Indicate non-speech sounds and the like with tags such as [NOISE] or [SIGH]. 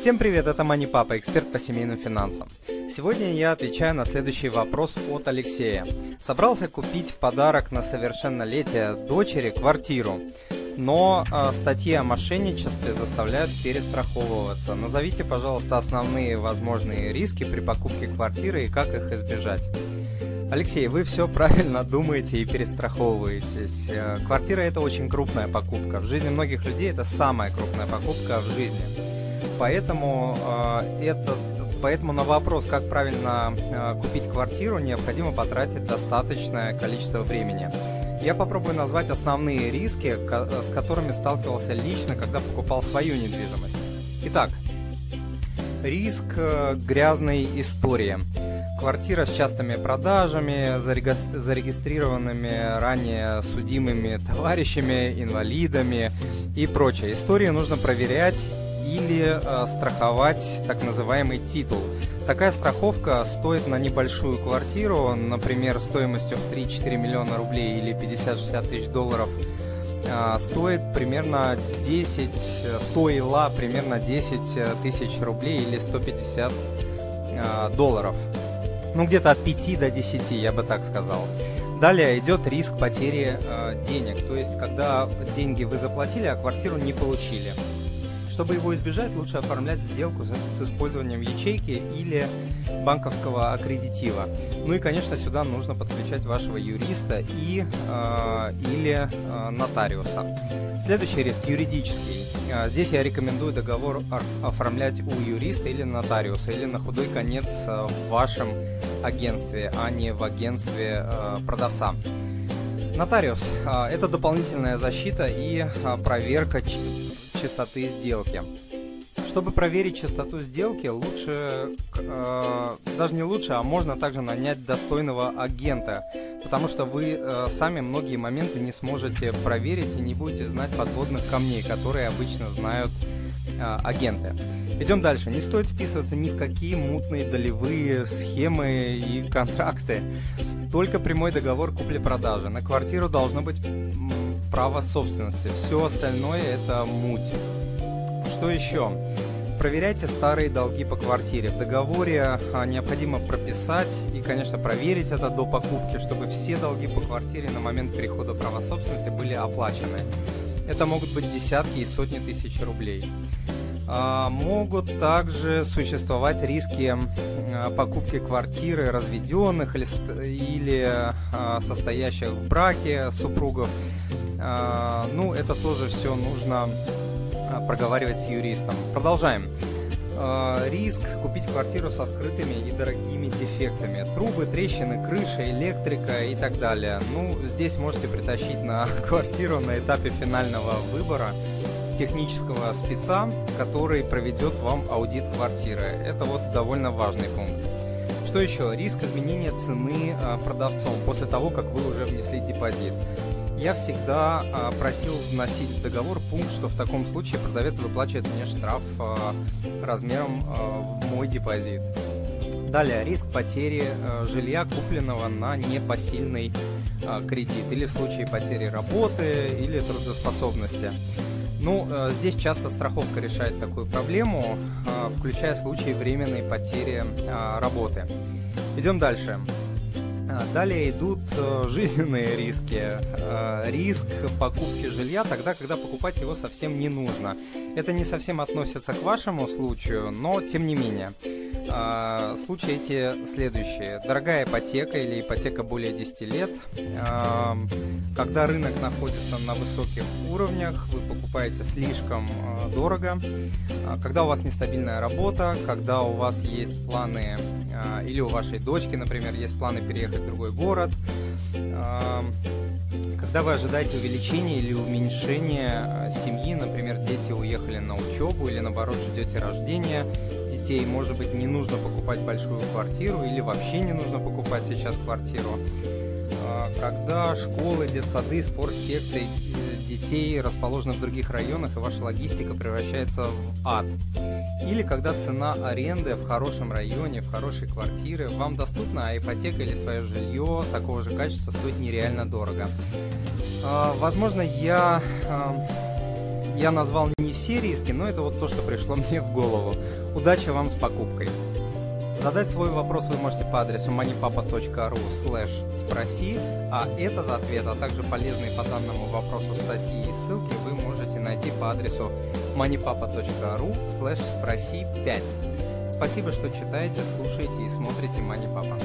Всем привет, это Мани Папа, эксперт по семейным финансам. Сегодня я отвечаю на следующий вопрос от Алексея. Собрался купить в подарок на совершеннолетие дочери квартиру, но э, статьи о мошенничестве заставляют перестраховываться. Назовите, пожалуйста, основные возможные риски при покупке квартиры и как их избежать. Алексей, вы все правильно думаете и перестраховываетесь. Э, квартира это очень крупная покупка. В жизни многих людей это самая крупная покупка в жизни. Поэтому э, это Поэтому на вопрос, как правильно э, купить квартиру, необходимо потратить достаточное количество времени. Я попробую назвать основные риски, с которыми сталкивался лично, когда покупал свою недвижимость. Итак, риск грязной истории. Квартира с частыми продажами, зарегистрированными ранее судимыми [LAUGHS] товарищами, инвалидами и прочее. Историю нужно проверять или э, страховать так называемый титул. Такая страховка стоит на небольшую квартиру, например, стоимостью в 3-4 миллиона рублей или 50-60 тысяч долларов, э, стоит примерно 10, стоила примерно 10 тысяч рублей или 150 э, долларов. Ну, где-то от 5 до 10, я бы так сказал. Далее идет риск потери э, денег, то есть когда деньги вы заплатили, а квартиру не получили. Чтобы его избежать, лучше оформлять сделку с, использованием ячейки или банковского аккредитива. Ну и, конечно, сюда нужно подключать вашего юриста и, э, или э, нотариуса. Следующий риск юридический. Э, здесь я рекомендую договор оформлять у юриста или нотариуса, или на худой конец в вашем агентстве, а не в агентстве продавца. Нотариус – это дополнительная защита и проверка частоты сделки. Чтобы проверить частоту сделки, лучше, э, даже не лучше, а можно также нанять достойного агента, потому что вы э, сами многие моменты не сможете проверить и не будете знать подводных камней, которые обычно знают э, агенты. Идем дальше. Не стоит вписываться ни в какие мутные долевые схемы и [LAUGHS] контракты. Только прямой договор купли-продажи. На квартиру должно быть право собственности. Все остальное это муть. Что еще? Проверяйте старые долги по квартире. В договоре а, необходимо прописать и, конечно, проверить это до покупки, чтобы все долги по квартире на момент перехода права собственности были оплачены. Это могут быть десятки и сотни тысяч рублей. А, могут также существовать риски а, покупки квартиры разведенных или, или состоящих в браке супругов. А, ну, это тоже все нужно а, проговаривать с юристом. Продолжаем. А, риск купить квартиру со скрытыми и дорогими дефектами. Трубы, трещины, крыша, электрика и так далее. Ну, здесь можете притащить на [LAUGHS] квартиру на этапе финального выбора технического спеца, который проведет вам аудит квартиры. Это вот довольно важный пункт. Что еще? Риск изменения цены продавцом после того, как вы уже внесли депозит я всегда а, просил вносить в договор пункт, что в таком случае продавец выплачивает мне штраф а, размером а, в мой депозит. Далее, риск потери а, жилья, купленного на непосильный а, кредит, или в случае потери работы или трудоспособности. Ну, а, здесь часто страховка решает такую проблему, а, включая случаи временной потери а, работы. Идем дальше. А, далее идут э, жизненные риски. Э, риск покупки жилья тогда, когда покупать его совсем не нужно. Это не совсем относится к вашему случаю, но тем не менее. А, случаи эти следующие. Дорогая ипотека или ипотека более 10 лет. А, когда рынок находится на высоких уровнях, вы покупаете слишком а, дорого. Когда у вас нестабильная работа, когда у вас есть планы, или у вашей дочки, например, есть планы переехать в другой город, когда вы ожидаете увеличения или уменьшения семьи, например, дети уехали на учебу или наоборот ждете рождения детей, может быть, не нужно покупать большую квартиру или вообще не нужно покупать сейчас квартиру. А, когда школы, детсады, спортсекции э, детей расположены в других районах и ваша логистика превращается в ад. Или когда цена аренды в хорошем районе, в хорошей квартире вам доступна, а ипотека или свое жилье такого же качества стоит нереально дорого. А, возможно, я я назвал не все риски, но это вот то, что пришло [LAUGHS] мне в голову. Удачи вам с покупкой! Задать свой вопрос вы можете по адресу moneypapa.ru slash спроси, а этот ответ, а также полезные по данному вопросу статьи и ссылки вы можете найти по адресу moneypapa.ru slash спроси 5. Спасибо, что читаете, слушаете и смотрите Money Papa.